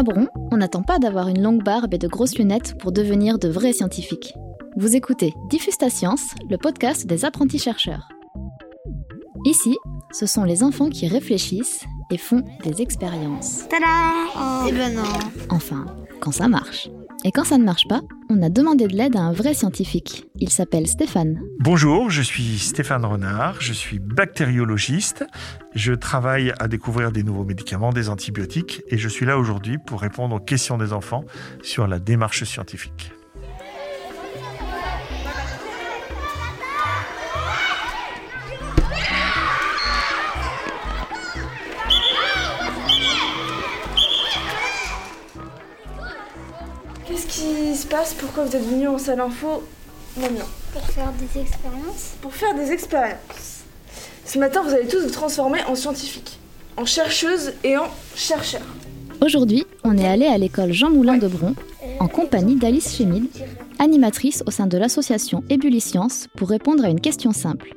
À Bron, on n'attend pas d'avoir une longue barbe et de grosses lunettes pour devenir de vrais scientifiques. Vous écoutez Diffuse ta science, le podcast des apprentis chercheurs. Ici, ce sont les enfants qui réfléchissent et font des expériences. Tada oh. Eh ben non. Enfin, quand ça marche. Et quand ça ne marche pas, on a demandé de l'aide à un vrai scientifique. Il s'appelle Stéphane. Bonjour, je suis Stéphane Renard, je suis bactériologiste. Je travaille à découvrir des nouveaux médicaments, des antibiotiques, et je suis là aujourd'hui pour répondre aux questions des enfants sur la démarche scientifique. Passe? Pourquoi vous êtes venu en salle info maintenant Pour faire des expériences. Pour faire des expériences. Ce matin, vous allez tous vous transformer en scientifiques, en chercheuses et en chercheurs. Aujourd'hui, on est allé à l'école Jean Moulin de Bron en compagnie d'Alice Chémide, animatrice au sein de l'association Science, pour répondre à une question simple.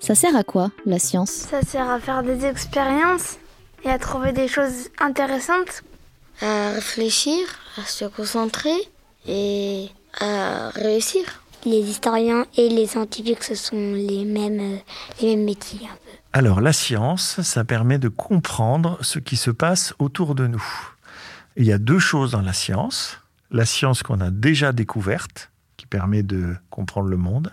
Ça sert à quoi, la science? Ça sert à faire des expériences et à trouver des choses intéressantes. À réfléchir, à se concentrer et à réussir. Les historiens et les scientifiques, ce sont les mêmes, les mêmes métiers un peu. Alors la science, ça permet de comprendre ce qui se passe autour de nous. Il y a deux choses dans la science. La science qu'on a déjà découverte, qui permet de comprendre le monde,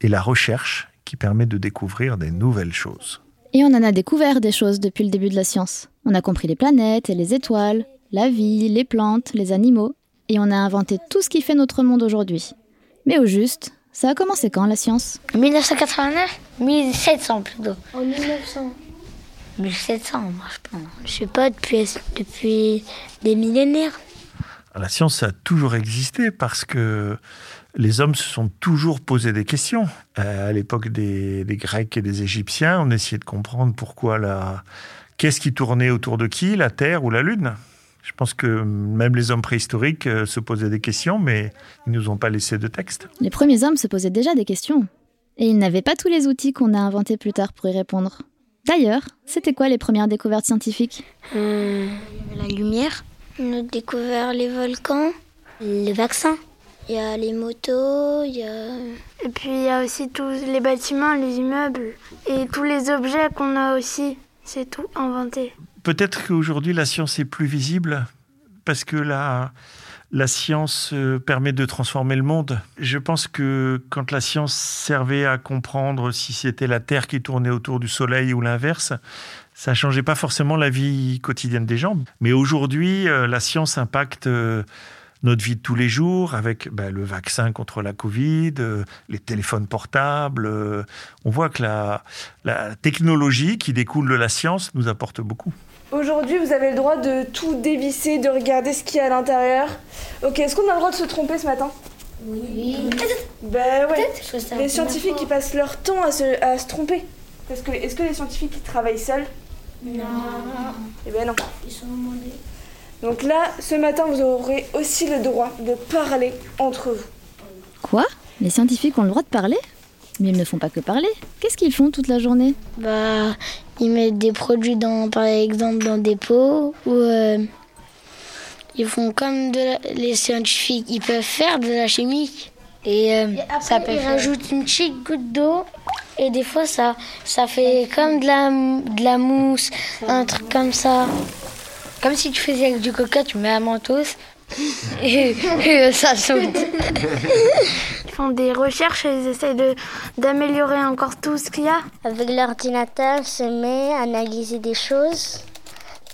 et la recherche, qui permet de découvrir des nouvelles choses. Et on en a découvert des choses depuis le début de la science. On a compris les planètes et les étoiles, la vie, les plantes, les animaux et on a inventé tout ce qui fait notre monde aujourd'hui. Mais au juste, ça a commencé quand la science? 1989 1700 plutôt. En 1900 1700, moi je pense. Je sais pas, depuis, depuis des millénaires. La science a toujours existé parce que les hommes se sont toujours posé des questions. Euh, à l'époque des, des, Grecs et des Égyptiens, on essayait de comprendre pourquoi la... Qu'est-ce qui tournait autour de qui, la Terre ou la Lune je pense que même les hommes préhistoriques euh, se posaient des questions, mais ils ne nous ont pas laissé de texte. Les premiers hommes se posaient déjà des questions. Et ils n'avaient pas tous les outils qu'on a inventés plus tard pour y répondre. D'ailleurs, c'était quoi les premières découvertes scientifiques euh, La lumière. On a découvert les volcans, les vaccins. Il y a les motos, il y a... Et puis il y a aussi tous les bâtiments, les immeubles et tous les objets qu'on a aussi. C'est tout inventé. Peut-être qu'aujourd'hui, la science est plus visible parce que la, la science euh, permet de transformer le monde. Je pense que quand la science servait à comprendre si c'était la Terre qui tournait autour du Soleil ou l'inverse, ça changeait pas forcément la vie quotidienne des gens. Mais aujourd'hui, euh, la science impacte euh, notre vie de tous les jours avec ben, le vaccin contre la Covid, les téléphones portables. on voit que la, la technologie qui découle de la science nous apporte beaucoup. Aujourd'hui, vous avez le droit de tout dévisser, de regarder ce qu'il y a à l'intérieur. Ok, est-ce qu'on a le droit de se tromper ce matin? Oui. Ben ouais. Les scientifiques qui passent leur temps à se, à se tromper. Parce que est-ce que les scientifiques qui travaillent seuls? Non. Eh ben non. Ils sont demandés. Donc là, ce matin, vous aurez aussi le droit de parler entre vous. Quoi? Les scientifiques ont le droit de parler? Mais ils ne font pas que parler. Qu'est-ce qu'ils font toute la journée? Bah, ils mettent des produits dans, par exemple, dans des pots ou euh, ils font comme de les scientifiques, ils peuvent faire de la chimie et, euh, ça peut ils rajoutent une petite goutte d'eau et des fois ça ça fait comme de la de la mousse, un truc comme ça. Comme si tu faisais avec du coca, tu mets un mentos et, et ça saute. font des recherches et ils essayent d'améliorer encore tout ce qu'il y a. Avec l'ordinateur, se met à analyser des choses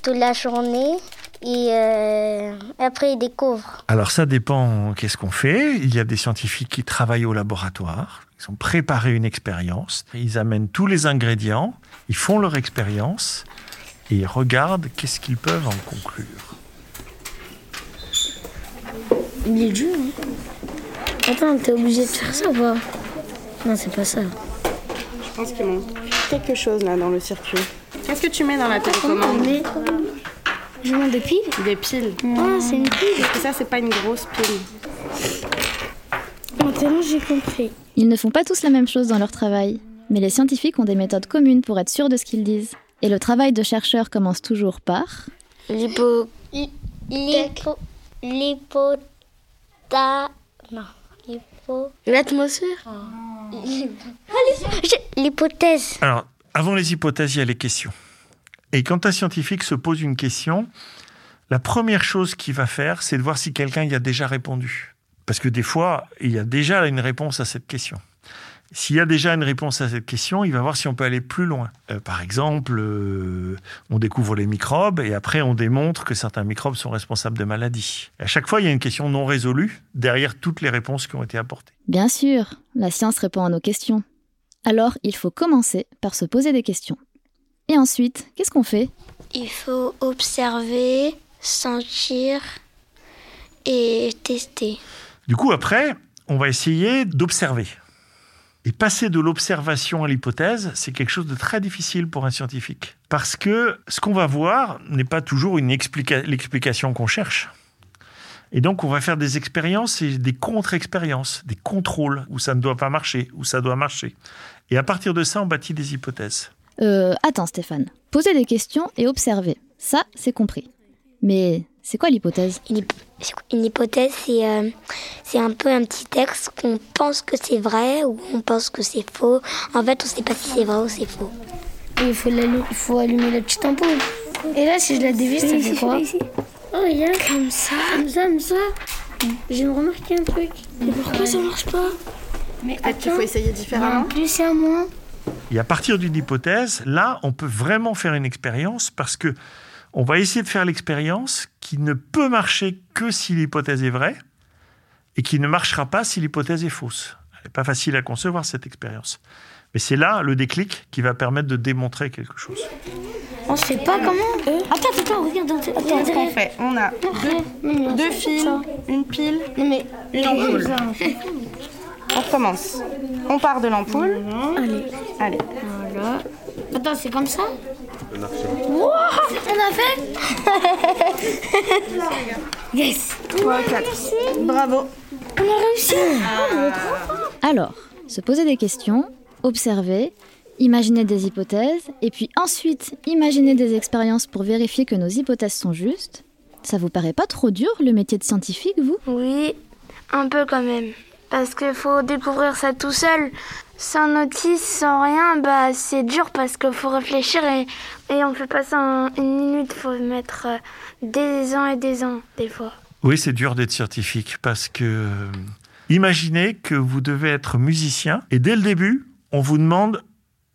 toute la journée et euh, après ils découvrent. Alors ça dépend qu'est-ce qu'on fait. Il y a des scientifiques qui travaillent au laboratoire, ils ont préparé une expérience, ils amènent tous les ingrédients, ils font leur expérience et ils regardent qu'est-ce qu'ils peuvent en conclure. Hein. Attends, t'es obligé de faire ça ou pas Non, c'est pas ça. Je pense qu'il manque quelque chose là dans le circuit. Qu'est-ce que tu mets dans la télécommande Je mets des piles Des piles. Ah, c'est une pile. Parce que ça, c'est pas une grosse pile. Maintenant, j'ai compris. Ils ne font pas tous la même chose dans leur travail, mais les scientifiques ont des méthodes communes pour être sûrs de ce qu'ils disent. Et le travail de chercheur commence toujours par... L'hypo... L'hypo... L'hypota... Non. L'atmosphère L'hypothèse. Alors, avant les hypothèses, il y a les questions. Et quand un scientifique se pose une question, la première chose qu'il va faire, c'est de voir si quelqu'un y a déjà répondu. Parce que des fois, il y a déjà une réponse à cette question. S'il y a déjà une réponse à cette question, il va voir si on peut aller plus loin. Euh, par exemple, euh, on découvre les microbes et après on démontre que certains microbes sont responsables de maladies. à chaque fois, il y a une question non résolue derrière toutes les réponses qui ont été apportées. Bien sûr, la science répond à nos questions. Alors, il faut commencer par se poser des questions. Et ensuite, qu'est-ce qu'on fait? Il faut observer, sentir et tester. Du coup, après, on va essayer d'observer. Et passer de l'observation à l'hypothèse, c'est quelque chose de très difficile pour un scientifique. Parce que ce qu'on va voir n'est pas toujours l'explication qu'on cherche. Et donc, on va faire des expériences et des contre-expériences, des contrôles où ça ne doit pas marcher, où ça doit marcher. Et à partir de ça, on bâtit des hypothèses. Euh, attends, Stéphane. Poser des questions et observer. Ça, c'est compris. Mais c'est quoi l'hypothèse Une hypothèse, euh, c'est un peu un petit texte qu'on pense que c'est vrai ou on pense que c'est faux. En fait, on ne sait pas si c'est vrai ou c'est faux. il faut, il faut allumer la petite ampoule. Et là, si je la dévisse, ça fait quoi Oh, regarde. Comme ça. Comme ça, comme ça. J'ai remarqué un truc. Et pourquoi ça marche pas Mais Peut-être qu'il faut essayer différemment. Plus c'est à moins. Et à partir d'une hypothèse, là, on peut vraiment faire une expérience parce que on va essayer de faire l'expérience qui ne peut marcher que si l'hypothèse est vraie et qui ne marchera pas si l'hypothèse est fausse. Elle n'est pas facile à concevoir cette expérience. Mais c'est là le déclic qui va permettre de démontrer quelque chose. On sait pas comment. Attends, attends, regarde. Attends, ce qu'on fait On a deux, fils, une pile, mais une ampoule. On recommence. On part de l'ampoule. Allez. Allez. Voilà. Attends, c'est comme ça a fait Yes 3, 4. Bravo. On a réussi Alors, se poser des questions, observer, imaginer des hypothèses, et puis ensuite imaginer des expériences pour vérifier que nos hypothèses sont justes. Ça vous paraît pas trop dur le métier de scientifique, vous? Oui, un peu quand même. Parce qu'il faut découvrir ça tout seul sans notice, sans rien, bah c'est dur parce qu'il faut réfléchir et, et on fait pas ça en une minute, il faut mettre euh, des ans et des ans des fois. Oui, c'est dur d'être scientifique parce que euh, imaginez que vous devez être musicien et dès le début, on vous demande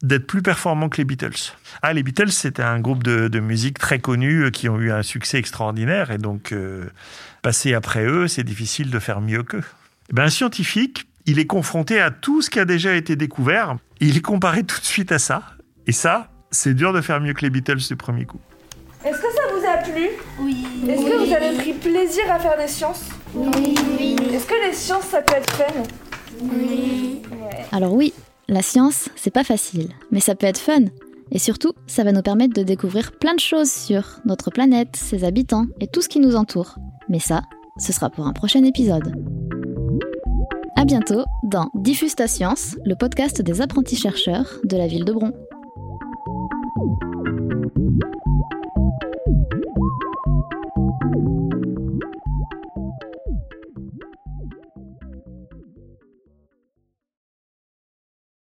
d'être plus performant que les Beatles. Ah, les Beatles, c'était un groupe de, musique très connu euh, qui ont eu un succès extraordinaire et donc passer après eux, c'est difficile de faire mieux qu'eux. Eh ben, un scientifique, il est confronté à tout ce qui a déjà été découvert. Il est comparé tout de suite à ça. Et ça, c'est dur de faire mieux que les Beatles du premier coup. Est-ce que ça vous a plu? Oui. Est-ce que vous avez pris plaisir à faire des sciences? Oui. Est-ce que les sciences, ça peut être fun? Oui. Alors oui, la science, c'est pas facile, mais ça peut être fun. Et surtout, ça va nous permettre de découvrir plein de choses sur notre planète, ses habitants et tout ce qui nous entoure. Mais ça, ce sera pour un prochain épisode. À bientôt dans Diffuse ta science, le podcast des apprentis chercheurs de la ville de Bron.